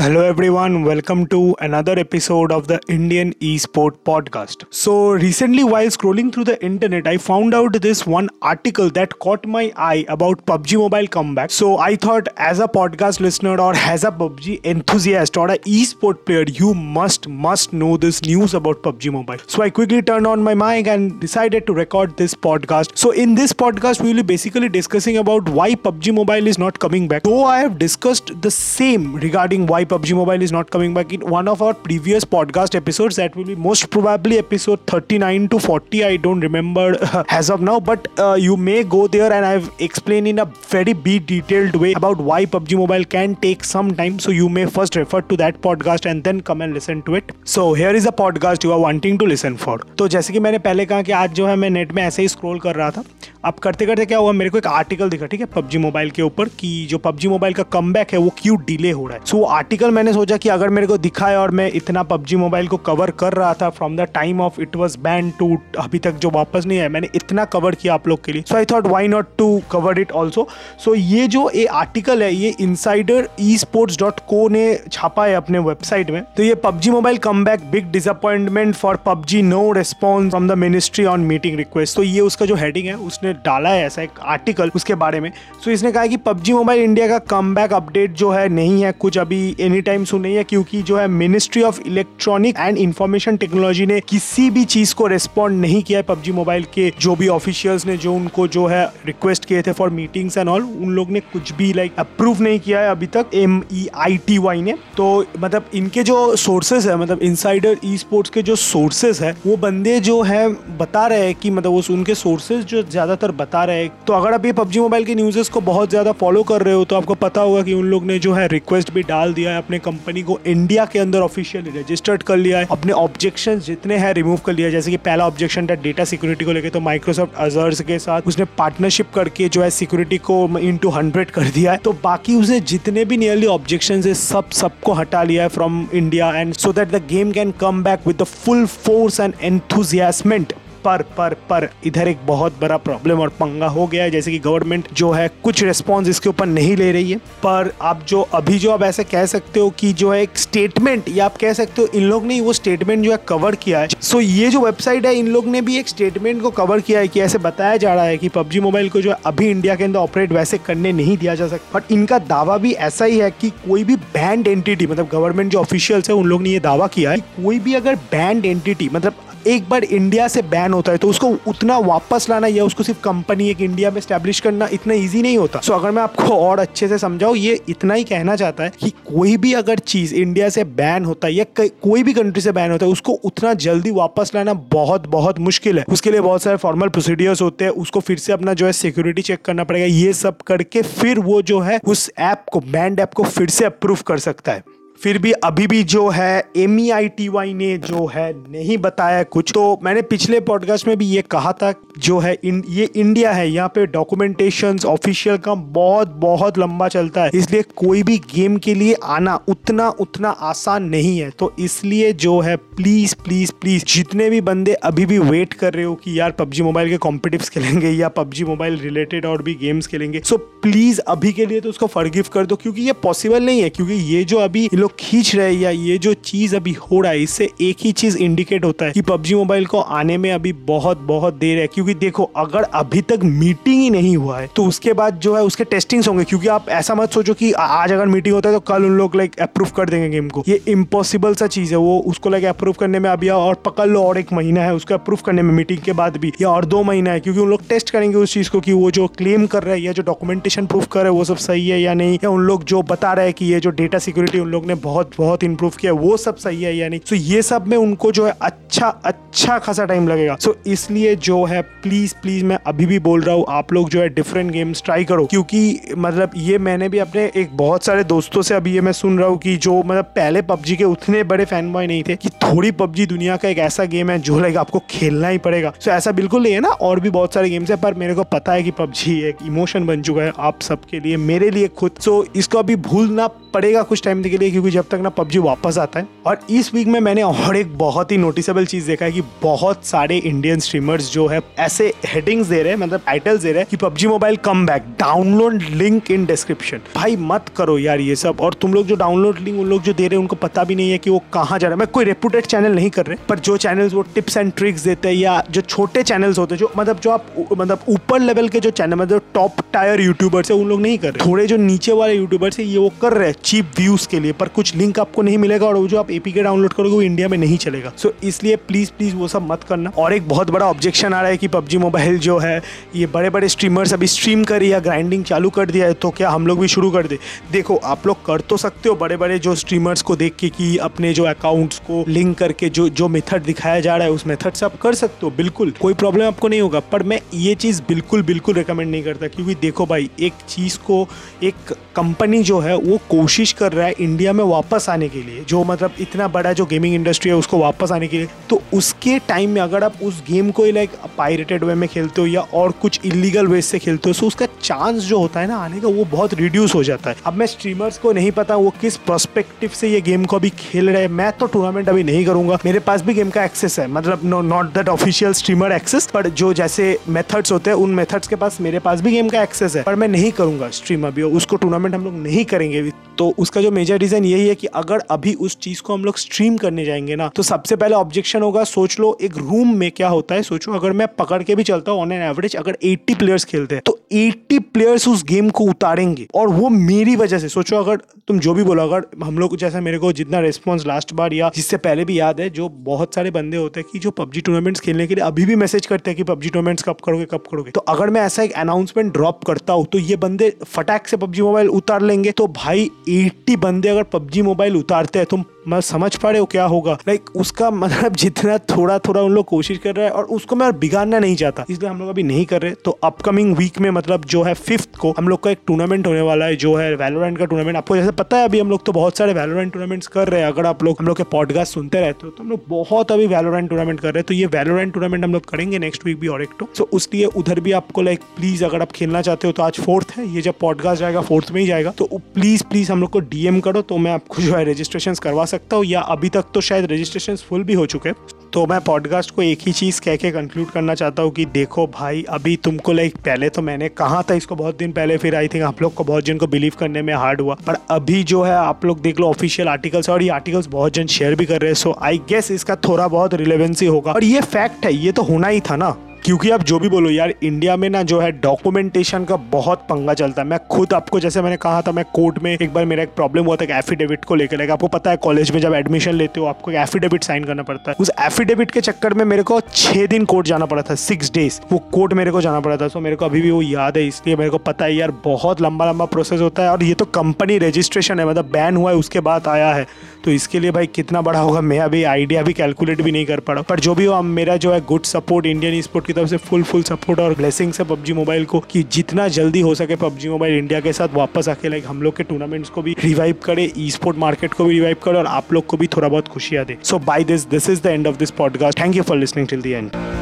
Hello everyone, welcome to another episode of the Indian Esport Podcast. So, recently while scrolling through the internet, I found out this one article that caught my eye about PUBG Mobile comeback. So, I thought as a podcast listener or as a PUBG enthusiast or a esport player, you must must know this news about PUBG Mobile. So, I quickly turned on my mic and decided to record this podcast. So, in this podcast, we will be basically discussing about why PUBG Mobile is not coming back. Though I have discussed the same regarding why why PUBG Mobile is not coming back in one of our previous podcast episodes. That will be most probably episode 39 to 40. I don't remember as of now, but uh, you may go there and I've explained in a very big detailed way about why PUBG Mobile can take some time. So you may first refer to that podcast and then come and listen to it. So here is a podcast you are wanting to listen for. तो जैसे कि मैंने पहले कहा कि आज जो है मैं नेट में ऐसे ही स्क्रॉल कर रहा था अब करते करते क्या हुआ मेरे को एक आर्टिकल दिखा ठीक है पबजी मोबाइल के ऊपर कि जो पबजी मोबाइल का कम है वो क्यों डिले हो रहा है। सो so, आर्टिकल मैंने सोचा कि अगर मेरे को दिखा है और मैं इतना पबजी मोबाइल को कवर कर रहा था from the time of it was ban to अभी तक जो वापस नहीं है मैंने इतना कवर किया आप लोग के लिए। So I thought why not to cover it also so ये जो ये आर्टिकल है ये इनसाइडर ई स्पोर्ट्स डॉट को ने छापा है अपने वेबसाइट में। तो ये PUBG mobile come back big disappointment for PUBG no response from the ministry on meeting request तो ये उसका जो हेडिंग है उसने डाला है ऐसा एक आर्टिकल उसके बारे में। सो इसने कहा कि पबजी मोबाइल इंडिया का कम अपडेट जो है नहीं है, कुछ अभी एनी टाइम सुन नहीं है, क्योंकि जो है ministry of electronic and information technology ने किसी भी चीज़ को रिस्पॉन्ड नहीं किया है पबजी मोबाइल के जो भी ऑफिशियल्स ने जो उनको जो है रिक्वेस्ट किए थे फॉर मीटिंग्स एंड ऑल उन लोग ने कुछ भी लाइक अप्रूव नहीं किया है अभी तक M E I T Y ने। तो मतलब इनके जो सोर्सेज है मतलब इनसाइडर ई स्पोर्ट्स के जो सोर्सेज है, वो बंदे जो है बता रहे हैं कि मतलब वो उनके सोर्सेज जो ज़्यादातर बता रहे हैं। तो अगर आप ये पबजी मोबाइल के न्यूज़ को बहुत ज़्यादा फॉलो कर रहे हो तो आपको पता होगा कि उन लोग ने जो है रिक्वेस्ट भी डाल दिया है, अपने कंपनी को इंडिया के अंदर ऑफिशियली रजिस्टर्ड कर लिया है। अपने ऑब्जेक्शन जितने हैं रिमूव कर लिया जैसे कि पहला ऑब्जेक्शन था डेटा सिक्योरिटी को लेकर तो माइक्रोसॉफ्ट अजर्स के साथ उसने पार्टनरशिप करके जो है सिक्योरिटी को इन टू हंड्रेड कर दिया है। तो बाकी उसने जितने भी नियरली ऑब्जेक्शन है, सब सबको हटा लिया है from India and so that the game can come back with the full force and enthusiasm पर पर पर इधर एक बहुत बड़ा प्रॉब्लम और पंगा हो गया है, जैसे कि गवर्नमेंट जो है कुछ रिस्पॉन्स इसके ऊपर नहीं ले रही है। पर आप जो, अभी जो आप ऐसे कह सकते हो कि जो है एक स्टेटमेंट या आप कह सकते हो इन लोग ने वो स्टेटमेंट जो है कवर किया है। सो ये जो वेबसाइट है, इन लोग ने भी एक स्टेटमेंट को कवर किया है कि ऐसे बताया जा रहा है कि पबजी मोबाइल को जो है अभी इंडिया के अंदर ऑपरेट वैसे करने नहीं दिया जा सकता। बट इनका दावा भी ऐसा ही है कि कोई भी बैंड एंटिटी मतलब गवर्नमेंट जो ऑफिशियल्स है, उन लोग ने ये दावा किया है कोई भी अगर बैंड एंटिटी मतलब एक बार इंडिया से बैन होता है तो उसको उतना वापस लाना या उसको सिर्फ़ कंपनी एक इंडिया में स्टैब्लिश करना इतना ईजी नहीं होता। सो so, अगर मैं आपको और अच्छे से समझाऊँ ये इतना ही कहना चाहता है कि कोई भी अगर चीज़ इंडिया से बैन होता है या कोई भी कंट्री से बैन होता है उसको उतना जल्दी वापस लाना बहुत बहुत मुश्किल है। उसके लिए बहुत सारे फॉर्मल प्रोसीडियर्स होते हैं उसको फिर से अपना जो है सिक्योरिटी चेक करना पड़ेगा। ये सब करके फिर वो जो है उस ऐप को बैंड ऐप को फिर से अप्रूव कर सकता है। फिर भी अभी भी जो है M E I T Y ने जो है नहीं बताया कुछ। तो मैंने पिछले पॉडकास्ट में भी ये कहा था जो है इन, ये इंडिया है यहाँ पे डॉक्यूमेंटेशन ऑफिशियल का बहुत बहुत लंबा चलता है। इसलिए कोई भी गेम के लिए आना उतना उतना आसान नहीं है। तो इसलिए जो है प्लीज़ प्लीज़ प्लीज़ जितने भी बंदे अभी भी वेट कर रहे हो कि यार पबजी मोबाइल के कॉम्पिटिव खेलेंगे या पबजी मोबाइल रिलेटेड और भी गेम्स खेलेंगे सो प्लीज़ अभी के लिए तो उसको फर्गिव कर दो क्योंकि ये पॉसिबल नहीं है क्योंकि ये जो अभी लोग खींच रहे या ये जो चीज़ अभी हो रहा है, इससे एक ही चीज़ इंडिकेट होता है कि पबजी मोबाइल को आने में अभी बहुत बहुत देर है। क्योंकि देखो, अगर अभी तक मीटिंग ही नहीं हुआ है तो उसके बाद जो है उसके टेस्टिंग्स होंगे। क्योंकि आप ऐसा मत सोचो कि आज अगर मीटिंग होता है तो कल उन लोग लाइक अप्रूव कर देंगे गेम को। ये इम्पॉसिबल सा चीज़ है। वो उसको लाइक अप्रूव करने में अभी और पकड़ लो, और एक महीना है उसको अप्रूव करने में मीटिंग के बाद भी, या और दो महीना है। क्योंकि उन लोग टेस्ट करेंगे उस चीज़ को कि वो जो क्लेम कर रहे हैं, या जो डॉक्यूमेंटेशन प्रूफ कर रहे हैं, वो सब सही है या नहीं, या उन लोग जो बता रहे हैं कि ये जो डेटा सिक्योरिटी उन लोग ने बहुत बहुत इंप्रूव किया वो सब सही है या नहीं सो ये सब में उनको जो है अच्छा अच्छा खासा टाइम लगेगा। सो इसलिए जो है प्लीज़ प्लीज़ मैं अभी भी बोल रहा हूँ, आप लोग जो है डिफरेंट गेम्स ट्राई करो। क्योंकि मतलब ये मैंने भी अपने एक बहुत सारे दोस्तों से अभी ये मैं सुन रहा हूँ कि जो मतलब पहले पबजी के उतने बड़े फ़ैन बॉय नहीं थे कि थोड़ी पबजी दुनिया का एक ऐसा गेम है जो लाइक आपको खेलना ही पड़ेगा। सो ऐसा बिल्कुल नहीं है ना, और भी बहुत सारे गेम्स है, पर मेरे को पता है कि पबजी एक इमोशन बन चुका है आप सबके लिए, मेरे लिए खुद। सो इसको अभी भूलना पड़ेगा कुछ टाइम के लिए क्योंकि जब तक ना पबजी वापस आता है। और इस वीक में मैंने और एक बहुत ही नोटिसेबल चीज़ देखा है कि बहुत सारे इंडियन स्ट्रीमर्स जो है, ऐसे हेडिंग्स दे रहे हैं मतलब टाइटल्स दे रहे हैं कि PUBG mobile come back download link in description भाई मत करो यार ये सब। और तुम लोग जो डाउनलोड लिंक उन लोग जो दे रहे हैं, उनको पता भी नहीं है कि वो कहाँ जा रहा है। मैं कोई रेपुटेड चैनल नहीं कर रहे, पर जो चैनल्स वो टिप्स एंड ट्रिक्स देते हैं या जो छोटे चैनल्स होते हैं, जो मतलब जो आप मतलब ऊपर लेवल के जो चैनल मतलब टॉप टायर यूट्यूबर्स है, उन लोग नहीं कर रहे। थोड़े जो नीचे वाले यूट्यूबर्स है, ये वो कर रहे हैं चीप व्यूज़ के लिए। पर कुछ लिंक आपको नहीं मिलेगा और वो जो आप एपी के डाउनलोड करोगे, वो इंडिया में नहीं चलेगा। सो इसलिए प्लीज़ प्लीज़ वो सब मत करना। और एक बहुत बड़ा ऑब्जेक्शन आ रहा है कि पबजी मोबाइल जो है, ये बड़े बड़े स्ट्रीमर्स अभी स्ट्रीम कर या ग्राइंडिंग चालू कर दिया है तो क्या हम लोग भी शुरू कर दे? देखो, आप लोग कर तो सकते हो बड़े बड़े जो स्ट्रीमर्स को देख के कि अपने जो अकाउंट्स को लिंक करके जो जो मेथड दिखाया जा रहा है, उस मेथड से आप कर सकते हो, बिल्कुल। कोई प्रॉब्लम आपको नहीं होगा। पर मैं ये चीज़ बिल्कुल बिल्कुल रिकमेंड नहीं करता, क्योंकि देखो भाई, एक चीज़ को एक कंपनी जो है, वो कोशिश कर रहा है इंडिया में वापस आने के लिए, जो मतलब इतना बड़ा जो गेमिंग इंडस्ट्री है, उसको वापस आने के लिए तो उसके टाइम में अगर आप उस गेम को लाइक पायरेटेड वे में खेलते हो या और कुछ इलीगल वे से खेलते हो तो उसका चांस जो होता है ना आने का, वो बहुत रिड्यूस हो जाता है। अब मैं स्ट्रीमर्स को नहीं पता वो किस प्रोस्पेक्टिव से ये गेम को अभी खेल रहे हैं। मैं तो टूर्नामेंट अभी नहीं करूँगा। मेरे पास भी गेम का एक्सेस है मतलब no not that official streamer access पर जो जैसे मेथड्स होते हैं, उन मेथड्स के पास मेरे पास भी गेम का एक्सेस है। पर मैं नहीं करूँगा स्ट्रीम अभी, उसको टूर्नामेंट हम लोग नहीं करेंगे। तो उसका जो मेजर रीजन यही है कि अगर अभी उस चीज़ को हम लोग स्ट्रीम करने जाएँगे ना तो सबसे पहले ऑब्जेक्शन होगा, सोच लो एक रूम में क्या होता है, सोचो अगर मैं पकड़ के भी चलता हूँ ऑन एन एवरेज अगर 80 प्लेयर्स खेलते हैं तो 80 प्लेयर्स उस गेम को उतारेंगे। और वो मेरी वजह से, सोचो अगर तुम जो भी बोलो, अगर हम लोग जैसा मेरे को जितना रिस्पॉन्स लास्ट बार या जिससे पहले भी याद है, जो बहुत सारे बंदे होते हैं कि जो पबजी टूर्नामेंट्स खेलने के लिए अभी भी मैसेज करते हैं कि पबजी टूर्नामेंट्स कब करोगे कब करोगे। तो अगर मैं ऐसा एक अनाउंसमेंट ड्रॉप करता हूँ तो ये बंदे फटाक से पबजी मोबाइल उतार लेंगे। तो भाई, एट्टी बंदे अगर पबजी मोबाइल उतारते हैं तुम मैं समझ पा रहे हो क्या होगा। लाइक उसका मतलब जितना थोड़ा थोड़ा उन लोग कोशिश कर रहे हैं और उसको मैं बिगाड़ना नहीं चाहता। इसलिए हम लोग अभी नहीं कर रहे। तो अपकमिंग वीक में मतलब जो है फिफ्थ को हम लोग का एक टूर्नामेंट होने वाला है, जो है वैलोरेंट का टूर्नामेंट आपको जैसे पता है अभी हम लोग तो बहुत सारे वैलोरेंट टूर्नामेंट्स कर रहे हैं। अगर आप लोग, हम लोग के पॉडकास्ट सुनते रहते हो तो हम लोग बहुत अभी वैलोरेंट टूर्नामेंट कर रहे हैं। तो ये वैलोरेंट टूर्नामेंट हम लोग करेंगे नेक्स्ट वीक भी और एक तो। सो उधर भी आपको लाइक प्लीज़ अगर आप खेलना चाहते हो तो आज फोर्थ है। ये जब पॉडकास्ट जाएगा फोर्थ में ही जाएगा। तो प्लीज़ प्लीज़ हम लोग को डीएम करो तो मैं आपको जो है रजिस्ट्रेशन करवा सकता हूँ या अभी तक तो शायद रजिस्ट्रेशन फुल भी हो चुके तो मैं पॉडकास्ट को एक ही चीज़ कह के कंक्लूड करना चाहता हूँ कि देखो भाई, अभी तुमको लाइक पहले तो मैंने कहा था इसको बहुत दिन पहले, फिर आई थिंक आप लोग को बहुत जन को बिलीव करने में हार्ड हुआ। पर अभी जो है आप लोग देख लो ऑफिशियल आर्टिकल्स और ये आर्टिकल्स बहुत जन शेयर भी कर रहे हैं। सो आई गेस इसका थोड़ा बहुत रिलेवेंसी होगा। और ये फैक्ट है, ये तो होना ही था ना। क्योंकि आप जो भी बोलो यार इंडिया में ना जो है डॉक्यूमेंटेशन का बहुत पंगा चलता है। मैं खुद आपको जैसे मैंने कहा था, मैं कोर्ट में एक बार मेरा एक प्रॉब्लम हुआ था एफिडेविट को लेकर। आपको पता है कॉलेज में जब एडमिशन लेते हो, आपको एफिडेविट साइन करना पड़ता है। उस एफिडेविट के चक्कर में मेरे को छह दिन कोर्ट जाना पड़ा था सिक्स डेज़ वो कोर्ट मेरे को जाना पड़ा था। सो मेरे को अभी भी वो याद है, इसलिए मेरे को पता है यार, बहुत लंबा लंबा प्रोसेस होता है। और ये तो कंपनी रजिस्ट्रेशन है मतलब बैन हुआ है, उसके बाद आया है। तो इसके लिए भाई कितना बड़ा होगा, मैं अभी आइडिया भी कैलकुलेट भी नहीं कर पा रहा पर जो भी हो मेरा जो है गुड सपोर्ट इंडियन स्पोर्ट की तरफ़ से फुल फुल सपोर्ट और ब्लेसिंग्स है पबजी मोबाइल को कि जितना जल्दी हो सके पबजी मोबाइल इंडिया के साथ वापस आके लाइक हम लोग के टूर्नामेंट्स को भी रिवाइव करे ई स्पोर्ट मार्केट को भी रिवाइव करे और आप लोग को भी थोड़ा बहुत खुशियाँ दे। So bye this this is the end of this podcast thank you for listening till the end